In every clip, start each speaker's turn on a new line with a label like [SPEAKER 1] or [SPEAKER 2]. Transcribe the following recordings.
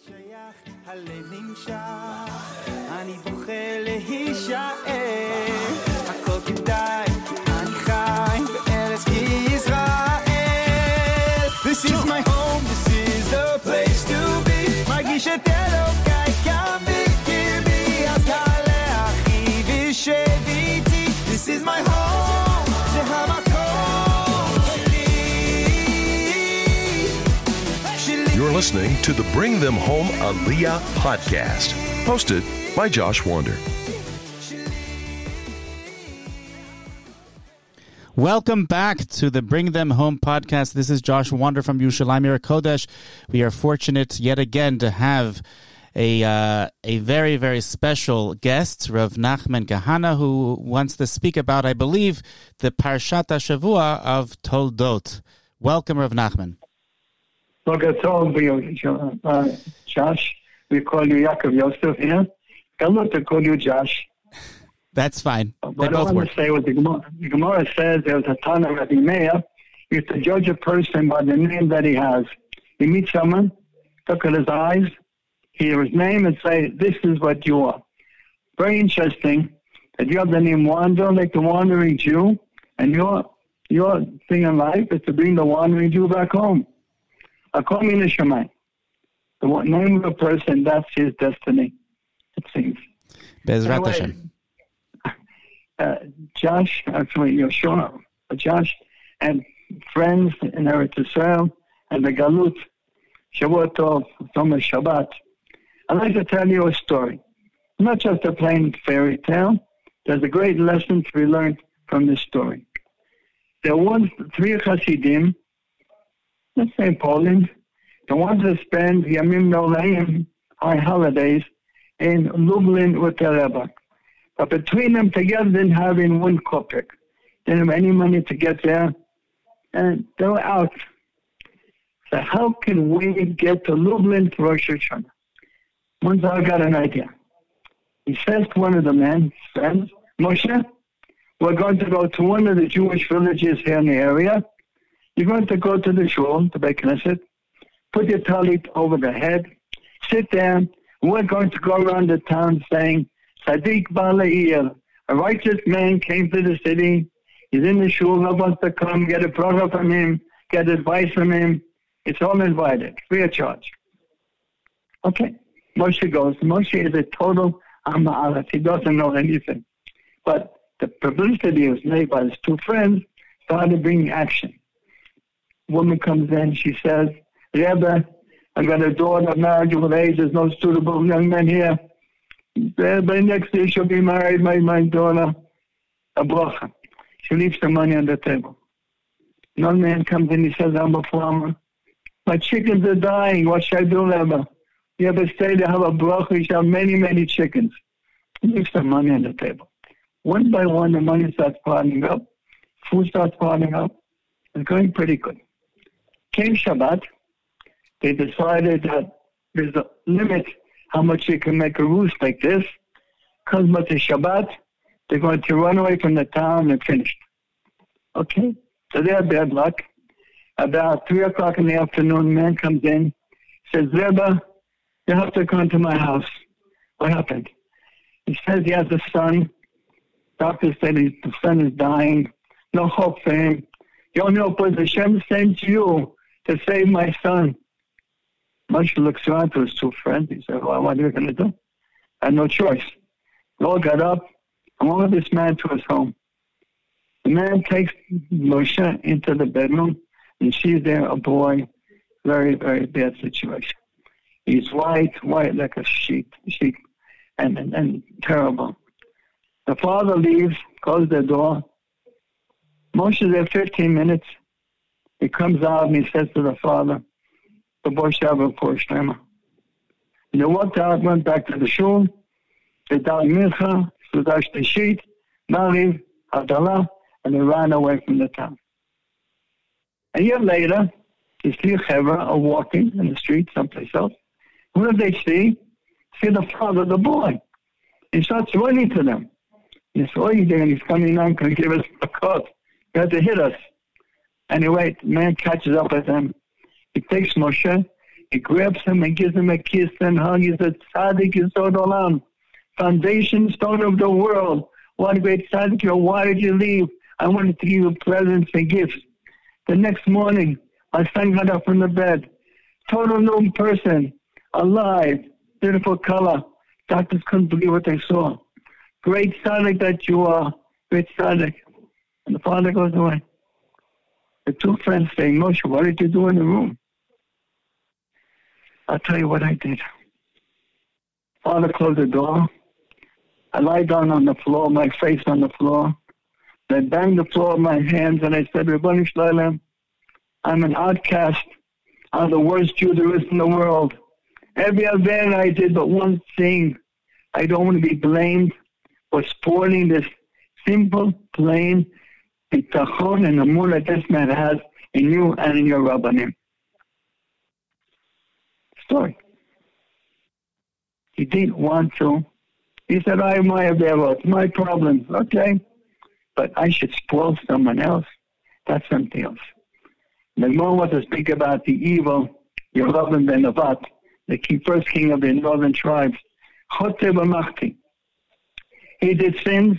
[SPEAKER 1] שייך, הלב נמשך, אני בוחר להישאר,
[SPEAKER 2] listening to the Bring Them Home Aliyah podcast, hosted by Josh Wander.
[SPEAKER 3] Welcome back to the Bring Them Home podcast. This is Josh Wander from Yerushalayim Yer Kodesh. We are fortunate yet again to have a uh, a very very special guest, Rav Nachman Kahana, who wants to speak about, I believe, the Parshat Shavua of Toldot. Welcome, Rav Nachman.
[SPEAKER 4] Boker Tov, we, uh, Josh. We call you Yaakov Yosef here. Hello to call you Josh.
[SPEAKER 3] That's fine. They
[SPEAKER 4] What I want
[SPEAKER 3] work.
[SPEAKER 4] to say what the Gemara, the Gemara says there's a ton of Rabbi Meir used to judge a person by the name that he has. You meet someone, look at his eyes, hear his name, and say, "This is what you are." Very interesting that you have the name Wander, like the wandering Jew, and your your thing in life is to bring the wandering Jew back home. In Shemayim. The name of a person, that's his destiny. It seems.
[SPEAKER 3] Bezrat
[SPEAKER 4] Anyway,
[SPEAKER 3] Hashem.
[SPEAKER 4] uh, Josh, actually Yoshua, Josh, and friends in Eretz Israel and the Galut, Shavuot Tov, Thomas Shabbat. I'd like to tell you a story. Not just a plain fairy tale. There's a great lesson to be learned from this story. There was three Hasidim, let's say Poland, they wanted to spend Yamim Noraim, high holidays, in Lublin with their Rebbe. But between them together, didn't have in one kopek. Didn't have any money to get there. And they were out. So how can we get to Lublin for Rosh Hashanah? One guy got an idea. He says to one of the men, friends, Moshe, we're going to go to one of the Jewish villages here in the area. You're going to go to the shul, the Beit Knesset, put your talit over the head, sit there. We're going to go around the town saying, Sadiq Bala'ir, a righteous man came to the city. He's in the shul, wants to come, get a bracha from him, get advice from him. It's all invited, free of charge. Okay. Moshe goes. Moshe is a total Amarat. He doesn't know anything. But the publicity was made by his two friends started bringing action. Woman comes in, she says, Rebbe, I got a daughter marriageable age, there's no suitable young men here. Eh, by next year she'll be married, my, my daughter, a bracha. She leaves the money on the table. Another man comes in, he says, I'm a farmer. My chickens are dying, what should I do, Rebbe? You ever stay to have a bracha, you should have many, many chickens. He leaves the money on the table. One by one, the money starts piling up. Food starts piling up. It's going pretty good. Came Shabbat. They decided that there's a limit how much you can make a roost like this. Comes to Shabbat, they're going to run away from the town and finished. Okay? So they have bad luck. About 3 o'clock in the afternoon, man comes in, says, Rebbe, you have to come to my house. What happened? He says he has a son. Doctor said his, the son is dying. No hope for him. The only hope was Hashem sent you to save my son. Moshe looks around to his two friends. He said, well, what are you going to do? I had no choice. They all got up and went with this man to his home. The man takes Moshe into the bedroom and sees there a boy, very, very bad situation. He's white, white like a sheep, sheep, and, and, and terrible. The father leaves, closes the door. Moshe's there 15 minutes. He comes out and he says to the father, the boy should have a. And they walked out, went back to the shul. They died Mincha, Seudah Shlishit, Mariv, Havdalah, and they ran away from the town. A year later, these three chevra are walking in the street someplace else. What do they see? See the father of the boy. He starts running to them. He says, what you doing? He's coming on, going to give us a cut. You have to hit us. Anyway, the man catches up with him. He takes Moshe, He grabs him and gives him a kiss and hug. He said, Tzaddik Yisod Olam, foundation stone of the world. A great tzaddik. Why did you leave? I wanted to give you presents and gifts. The next morning, my son got up from the bed. Total new person, alive, beautiful color. Doctors couldn't believe what they saw. Great tzaddik that you are. Great tzaddik. And the father goes away. The two friends say, Moshe, what did you do in the room? I'll tell you what I did. Father closed the door. I lie down on the floor, my face on the floor. I banged the floor with my hands and I said, Rabbanu Shlalem, I'm an outcast. I'm the worst Jew there is in the world. Every event I did but one thing. I don't want to be blamed for spoiling this simple, plain and that this man has in you and your rabbanim. Story. He didn't want to. He said, I have my It's my problem. Okay. But I should spoil someone else. That's something else. The more want to speak about the evil, Yerovam ben Nevat, the first king of the northern tribes. He did sins,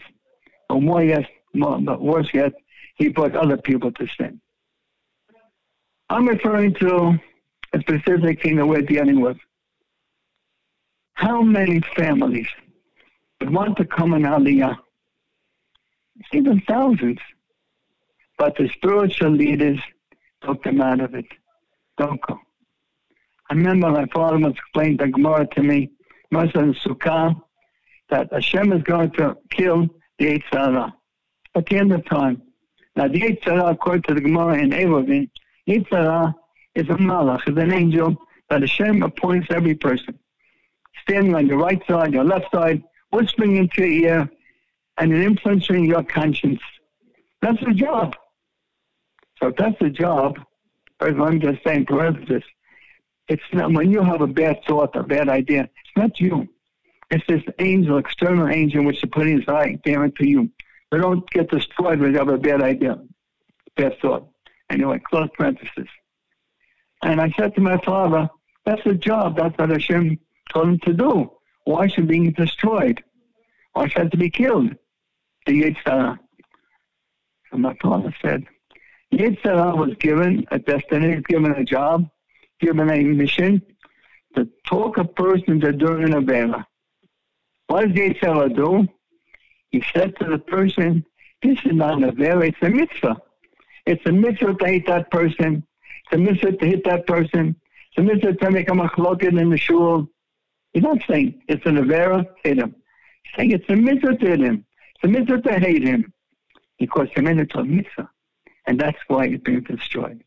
[SPEAKER 4] or more yet, more, but worse yet, he brought other people to sin. I'm referring to a specific thing that we're dealing with. How many families would want to come in Aliyah? Even thousands. But the spiritual leaders took them out of it. Don't go. I remember my father once explained the Gemara to me, Moshe and Sukkah, that Hashem is going to kill the Yetzer Hara at the end of time. Now, the Yetzer Hara, according to the Gemara in Eruvin, Yetzer Hara is a malach, is an angel that Hashem appoints every person. Standing on your right side, your left side, whispering into your ear, and influencing your conscience. That's the job. So if that's the job, as I'm just saying parenthesis, it's not when you have a bad thought, a bad idea, it's not you. It's this angel, external angel, which is putting his eye to you. They don't get destroyed when you have a bad idea, bad thought. Anyway, close parenthesis. And I said to my father, that's a job. That's what Hashem told him to do. Why should being destroyed? Why should to be killed? The Yetzer Hara. And my father said, Yetzer Hara was given a destiny, given a job, given a mission to talk a person to doing a Avera. What does Yetzer Hara do? He said to the person, this is not an Avera, it's a mitzvah. It's a mitzvah to hate that person. It's a mitzvah to hit that person. It's a mitzvah to make a machloket in the shul. He's not saying it's an Avera, hit him. He's saying it's a mitzvah to hit him. It's a mitzvah to hate him. Because he made it a mitzvah. And that's why it's being destroyed.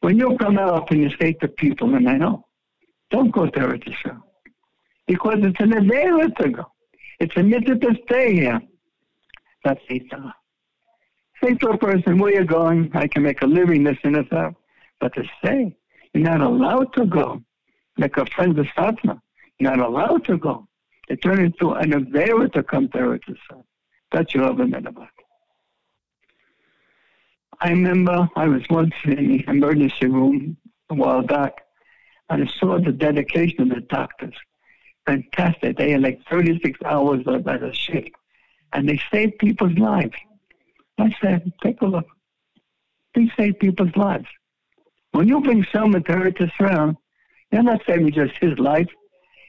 [SPEAKER 4] When you come out and you say to people, and I know, don't go to to show. Because it's an Avera to go. It's a mitzvah to stay here. That's Yitzhak. Say to a person, where you going? I can make a living, this and that. But to say, you're not allowed to go. Like a friend of Satna, you're not allowed to go. It turned into an Avera to come there to Eretz Yisrael. That's your other about. I remember I was once in the emergency room a while back, and I saw the dedication of the doctors. Fantastic. They had like 36 hours of a shift, and they saved people's lives. I said, take a look. They save people's lives. When you bring someone to Eretz Israel, you're not saving just his life,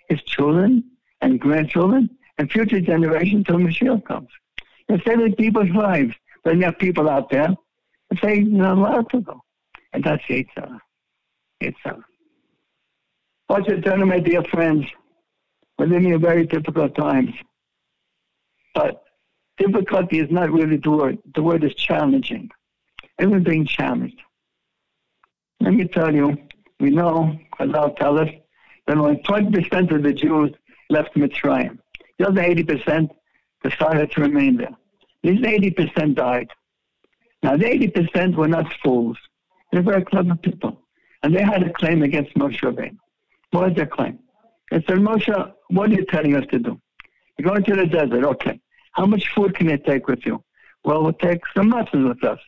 [SPEAKER 4] his children and grandchildren and future generations till Mashiach comes. You're saving people's lives. But have people out there and say you're not allowed to go. And that's Yitzhak. Yitzhak. What's it, turn my dear friends. Living in very difficult times. But difficulty is not really the word. The word is challenging. Everyone's being challenged. Let me tell you, we know, Allah tell us, that only 20% of the Jews left Mitzrayim. The other 80% decided to remain there. These 80% died. Now, the 80% were not fools. They're very clever people. And they had a claim against Moshe Rabbeinu. What was their claim? They said, Moshe, what are you telling us to do? You're going to the desert. Okay. How much food can you take with you? Well, we'll take some matzahs with us.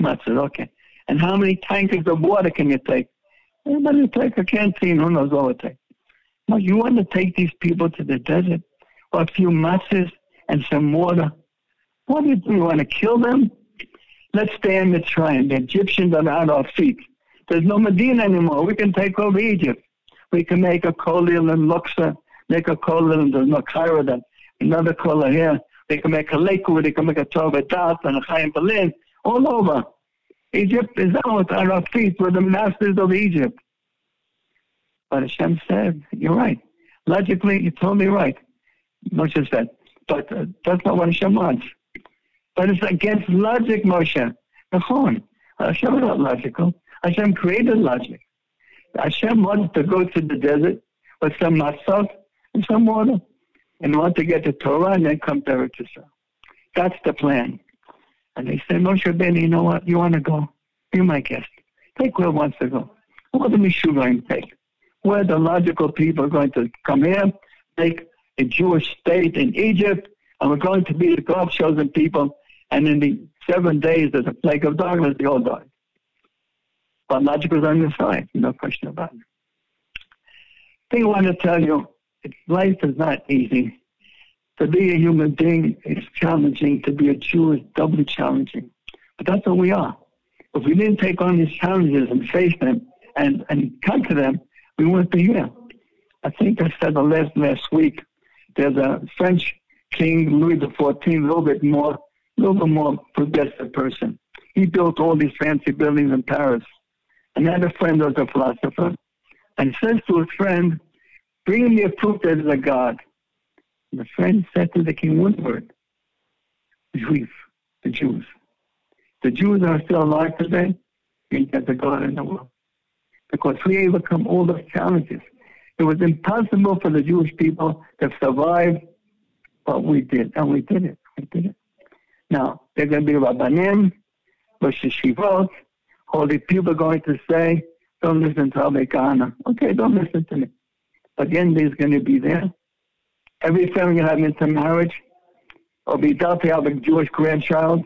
[SPEAKER 4] Matzahs, okay. And how many tankers of water can you take? Everybody take a canteen, who knows what it take? Now, you want to take these people to the desert or a few matzahs and some water? What do you do? You want to kill them? Let's stay in the Mitzrayim. The Egyptians are at our feet. There's no Medina anymore. We can take over Egypt. We can make a kollel in Luxor, make a kollel in there's no Cairo then, another kollel here. They can make a Lakewood, they can make a Torah Vodaath and a Chaim Berlin, all over. Egypt is out at our feet. We're the masters of Egypt. But Hashem said, you're right. Logically, you're totally right. Moshe said, but uh, that's not what Hashem wants. But it's against logic, Moshe. Nachon. Hashem is not logical. Hashem created logic. Hashem wants to go to the desert with some masot and some water and want to get the Torah and then come to Eretz Yisrael. That's the plan. And they said, Moshe Rabbeinu, you know what? You want to go? You're my guest. Take where wants to go. What the Mishurim take? Where the logical people are going to come here, make a Jewish state in Egypt, and we're going to be the God's chosen people. And in the seven days there's a plague of darkness, they all die. But logic was on your side, no question about it. Thing I want to tell you, life is not easy. To be a human being is challenging. To be a Jew is doubly challenging. But that's what we are. If we didn't take on these challenges and face them and, and come to them, we wouldn't be here. I think I said the last last week. There's a French king, Louis XIV, a little bit more, a little bit more progressive person. He built all these fancy buildings in Paris. And then a friend was a philosopher, and he says to his friend, "Bring me a proof that there's a God." The friend said to the king one word: "Juif, the Jews." The Jews are still alive today. Get the God in the world because we overcome all those challenges. It was impossible for the Jewish people to survive, but we did, and we did it. We did it. Now, they're going to be Rabbanim, Rosh Yeshivot, holy people are going to say, don't listen to Abekana. Okay, don't listen to me. But the end is going to be there. Every family will have intermarriage, or be doubt to have a Jewish grandchild.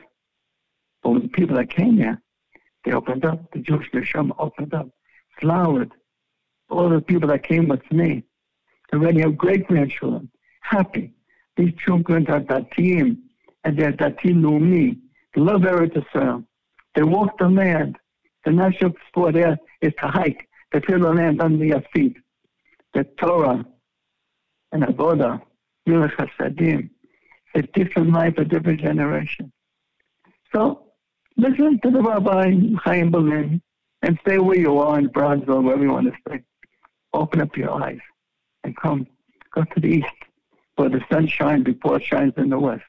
[SPEAKER 4] But the people that came there, they opened up. The Jewish Neshama opened up, flowered. All the people that came with me already have great grandchildren, happy. These children are datim, and they're datim lumi. They love Eretz Israel. They walk the land. The national sport there is to hike, to feel the land under your feet. The Torah and Avodah, Yilach Hasadim. A different life, a different generation. So listen to the Rabbi Chaim Berlin and stay where you are in Bronzeville, wherever you want to stay. Open up your eyes and come. Go to the east where the sun shines before it shines in the west.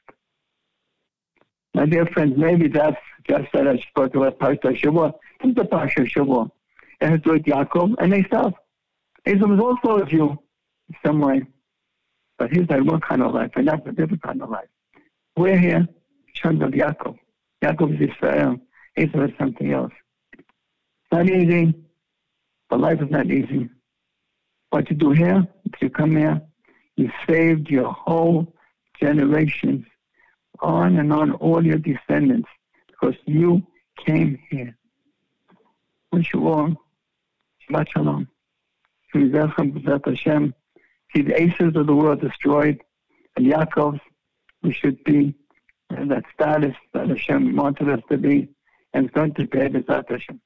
[SPEAKER 4] My dear friends, maybe that's just that I spoke about Parsha Shavuot. It's the Parsha Shavuot. It has to do with Yaakov and Esav. Esav was also a Jew in some way. But he's had one kind of life, and that's a different kind of life. We're here, children of Yaakov. Yaakov is Israel. Esav is something else. It's not easy, but life is not easy. What you do here, if you come here, you saved your whole generations on and on, all your descendants, because you came here. Wish you all Shabbat Hashem. See the aces of the world destroyed, and Yaakov's, we should be in that status that Hashem wanted us to be, and it's going to be Bezat Hashem.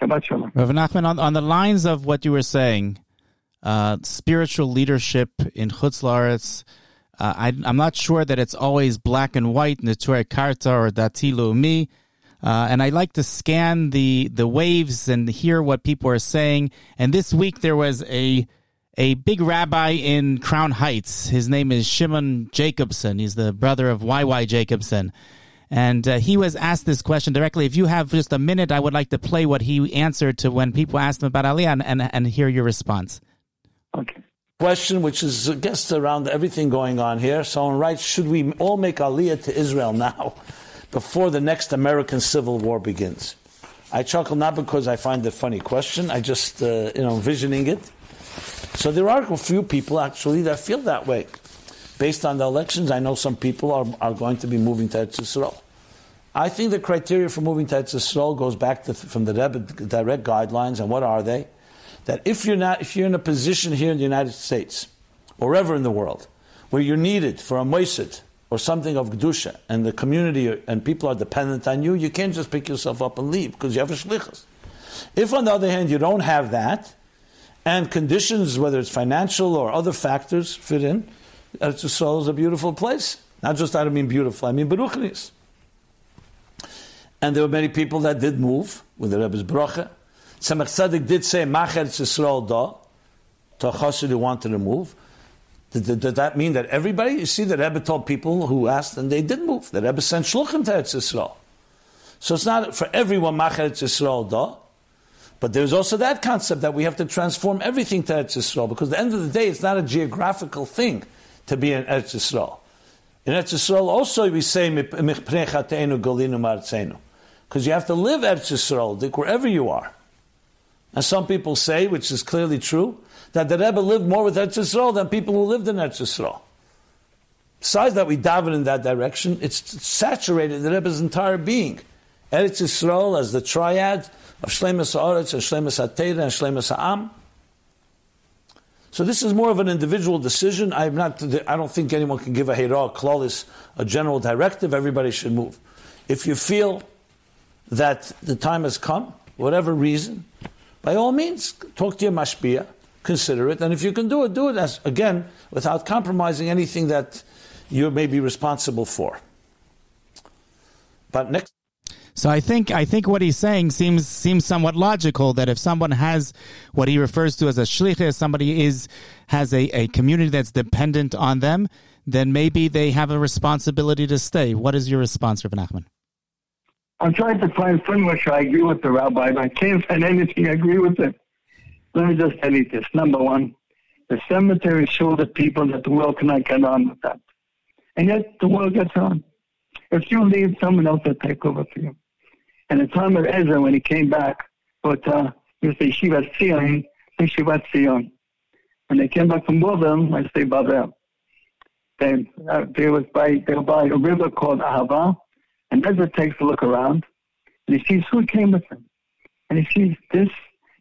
[SPEAKER 4] Shabbat Shalom.
[SPEAKER 3] Rav Nachman, on, on the lines of what you were saying, uh, spiritual leadership in Chutz La'aretz, uh, I, am not sure that it's always black and white, Neturei Karta or Dati Leumi. Uh, and I like to scan the the waves and hear what people are saying. And this week there was a a big rabbi in Crown Heights. His name is Shimon Jacobson. He's the brother of YY Jacobson. And uh, he was asked this question directly. If you have just a minute, I would like to play what he answered to when people asked him about Aliyah and, and, and hear your response.
[SPEAKER 4] Okay.
[SPEAKER 5] Question, which is, I guess, around everything going on here. Someone writes, should we all make Aliyah to Israel now, before the next American Civil War begins? I chuckle not because I find it a funny question. I just, uh, you know, envisioning it. So there are a few people actually that feel that way. Based on the elections, I know some people are, are going to be moving to Eretz Yisrael. I think the criteria for moving to Eretz Yisrael goes back to, from the Rebbe direct guidelines, and what are they? That if you're not, if you're in a position here in the United States, or ever in the world, where you're needed for a moisid or something of kedusha, and the community and people are dependent on you, you can't just pick yourself up and leave because you have a shlichus. If, on the other hand, you don't have that, and conditions, whether it's financial or other factors, fit in, uh, Eretz Yisrael is a beautiful place. Not just I don't mean beautiful, I mean beruchnis. And there were many people that did move with the Rebbe's bracha. Tzemach Tzedek did say, Macher Yisrael da, to a who wanted to move. Did, did, that mean that everybody? You see, the Rebbe told people who asked, and they did move. The Rebbe sent shluchim to Eretz Yisrael. So it's not for everyone Macher Yisrael da, but there's also that concept that we have to transform everything to Eretz Yisrael, because at the end of the day, it's not a geographical thing to be in Eretz Yisrael. In Eretz Yisrael also we say, because you have to live Eretz Yisrael, wherever you are. And some people say, which is clearly true, that the Rebbe lived more with Eretz Yisrael than people who lived in Eretz Yisrael. Besides that, we daven in that direction. It's saturated the Rebbe's entire being. Eretz Yisrael as the triad of Shlemus Haaretz and Shlemus HaTorah and Shlemus Ha'am. So this is more of an individual decision. I'm not, I don't think anyone can give a Hera, Klolis, a general directive. Everybody should move. If you feel that the time has come, whatever reason, by all means, talk to your mashpia, consider it, and if you can do it, do it as again without compromising anything that you may be responsible for. But next.
[SPEAKER 3] So I think I think what he's saying seems seems somewhat logical that if someone has what he refers to as a shlichus, somebody is has a, a community that's dependent on them, then maybe they have a responsibility to stay. What is your response, Rav Nachman?
[SPEAKER 4] I'm trying to find something which I agree with the rabbi, but I can't find anything I agree with it. Let me just tell you this. Number one, the cemetery showed the people that the world cannot get on with that. And yet the world gets on. If you leave, someone else will take over for you. And the time of Ezra, when he came back, but uh, he was Shivat Zion, Shivat Zion. When they came back from Babel, I say Babel. Then uh, was by they were by a river called Ahava, and Ezra takes a look around, and he sees who came with him. And he sees this,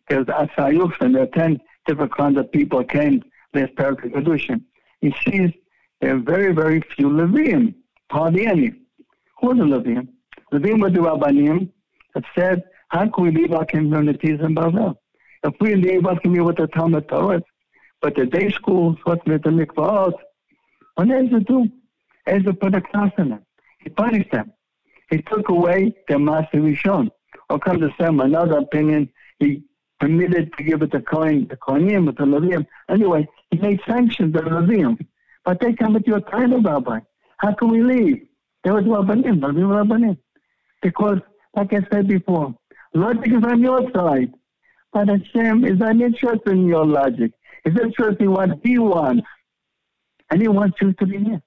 [SPEAKER 4] there's Asayuf, and there are 10 different kinds of people came Parak Kedushin. He sees there are very, very few Levium, hardly any. Who are the Levium? Levium were the Rabbanim that said, how can we leave our communities in Bavel? If we leave, can we with the Talmud Torah? But the day schools, what's with the mikvahot? What does it do? Ezra put a class in them. He punished them. He took away their maaser Rishon. Or come to some another opinion, he permitted to give it to Kohen, the Kohanim, with the Levium. Anyway, he made sanctions the Levium. But they come with your title, Rabbi. How can we leave? They were Rabbanim, Rabbanim, Rabbanim. Because, like I said before, logic is on your side. But Hashem is not in your logic. He's interested in what he wants. And he wants you to be here.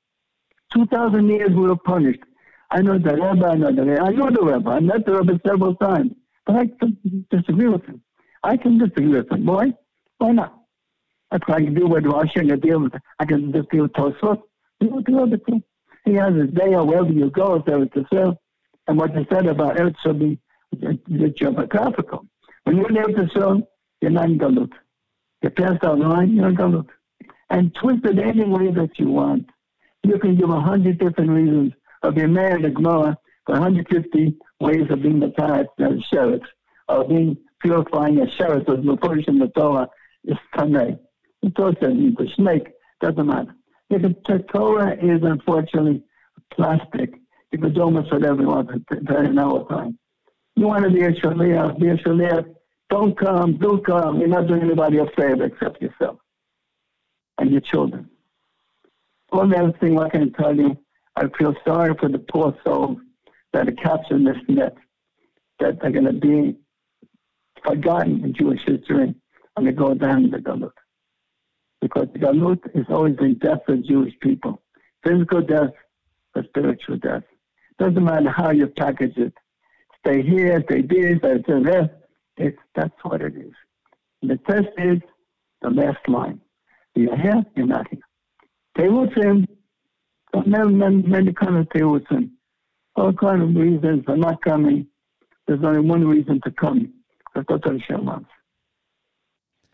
[SPEAKER 4] 2,000 years we were punished. I know the rabbi, I know the rabbi. I know the rabbi. I met the rabbi several times. But I disagree with him. I can disagree with him. Why? Why not? That's what I can do with Rosh and deal with I can just deal with Tosfot. The. He has his day or wherever you go, there it's a sale. And what you said about Eretz should be geographical. When you live the soul, you're not in Galut. You pass that line, you're in Galut. And twist it any way that you want. You can give a hundred different reasons of married to Gemara for 150 ways of being the parrot as sheriff, of being purifying a sheriff with the in the Torah is Tanei. The Torah says the snake, doesn't matter. If the Torah is unfortunately plastic, can do almost you want in our time. You want to be a Shaliach, be a Shaliach, don't come, do come. You're not doing anybody a favor except yourself and your children. One other thing I can tell you, I feel sorry for the poor souls that are captured in this net, that they're going to be forgotten in Jewish history when they go down the Galut. Because the Galut has always been death for Jewish people. Physical death or spiritual death. Doesn't matter how you package it. Stay here, stay there, stay there. It's, that's what it is. And the test is the last line. You're here, you're not here. Tevutzim, many, many, many kind of tevutzim. all kind of reasons for not coming. There's only one reason to come. Hashem wants.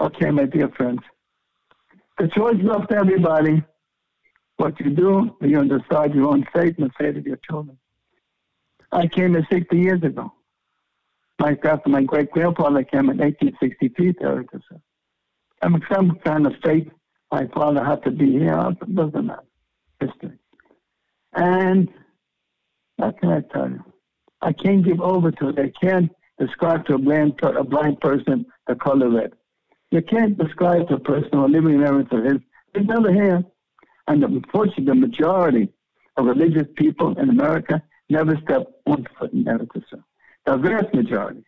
[SPEAKER 4] Okay, my dear friends. The choice is up to everybody. What you do, you decide your own fate and the fate of your children. I came here 60 years ago. My after my great grandfather came in 1863 to Eretz I'm some kind of fate. My father had to be here. It doesn't matter. History. And what can I tell you? I can't give over to it. I can't describe to a blind, a blind person the color red. You can't describe to a person who living in Eretz his, his never here. And unfortunately, the majority of religious people in America never step one foot in Eretz The vast majority,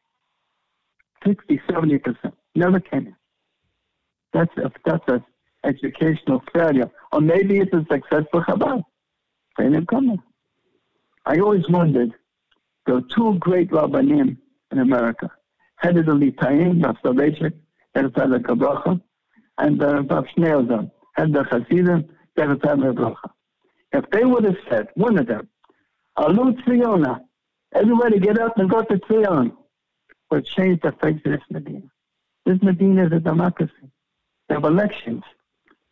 [SPEAKER 4] 60, 70%, never came here. That's a, that's a educational failure. Or maybe it's a successful Chabad. Didn't. I always wondered, there are two great rabbanim in America, head of the Litayim, Rav Soloveitchik, the Kabracha, and uh, Rav head of the Hasidim, head of the Bracha. If they would have said, one of them, Alu Tziona, everybody get up and go to Tzion, would change the face of this Medina. This Medina is a democracy. They have elections.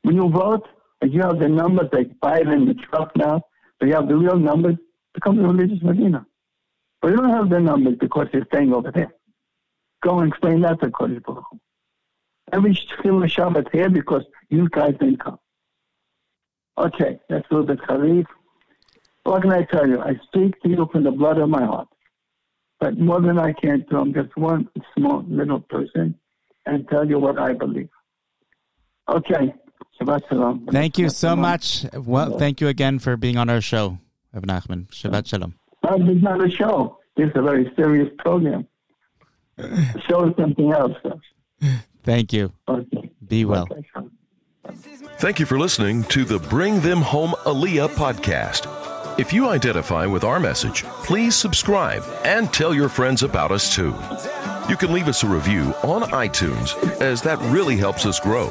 [SPEAKER 4] When you vote, and you have the numbers like Biden and Trump now, but you have the real numbers, become a religious Medina. But you don't have the numbers because you're staying over there. Go and explain that to Kodesh Baruch Every Chil Shabbat here because you guys didn't come. Okay, that's a little bit Harif. What can I tell you? I speak to you from the blood of my heart. But more than I can do, I'm just one small little person and tell you what I believe. Okay. Shabbat Shalom.
[SPEAKER 3] Thank you so much. Well, thank you again for being on our show. Evan Nachman. Shabbat Shalom.
[SPEAKER 4] No, this is not a show. This is a very serious program. The show is something else.
[SPEAKER 3] Thank you.
[SPEAKER 4] Okay.
[SPEAKER 3] Be well.
[SPEAKER 2] Thank you for listening to the Bring Them Home Aliyah podcast. If you identify with our message, please subscribe and tell your friends about us too. You can leave us a review on iTunes, as that really helps us grow.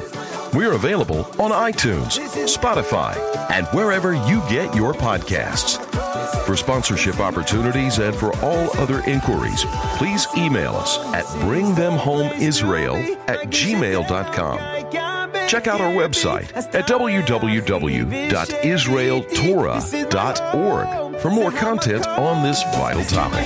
[SPEAKER 2] We're available on iTunes, Spotify, and wherever you get your podcasts. For sponsorship opportunities and for all other inquiries, please email us at bringthemhomeisrael at gmail.com. Check out our website at www.israeltorah.org for more content on this vital topic.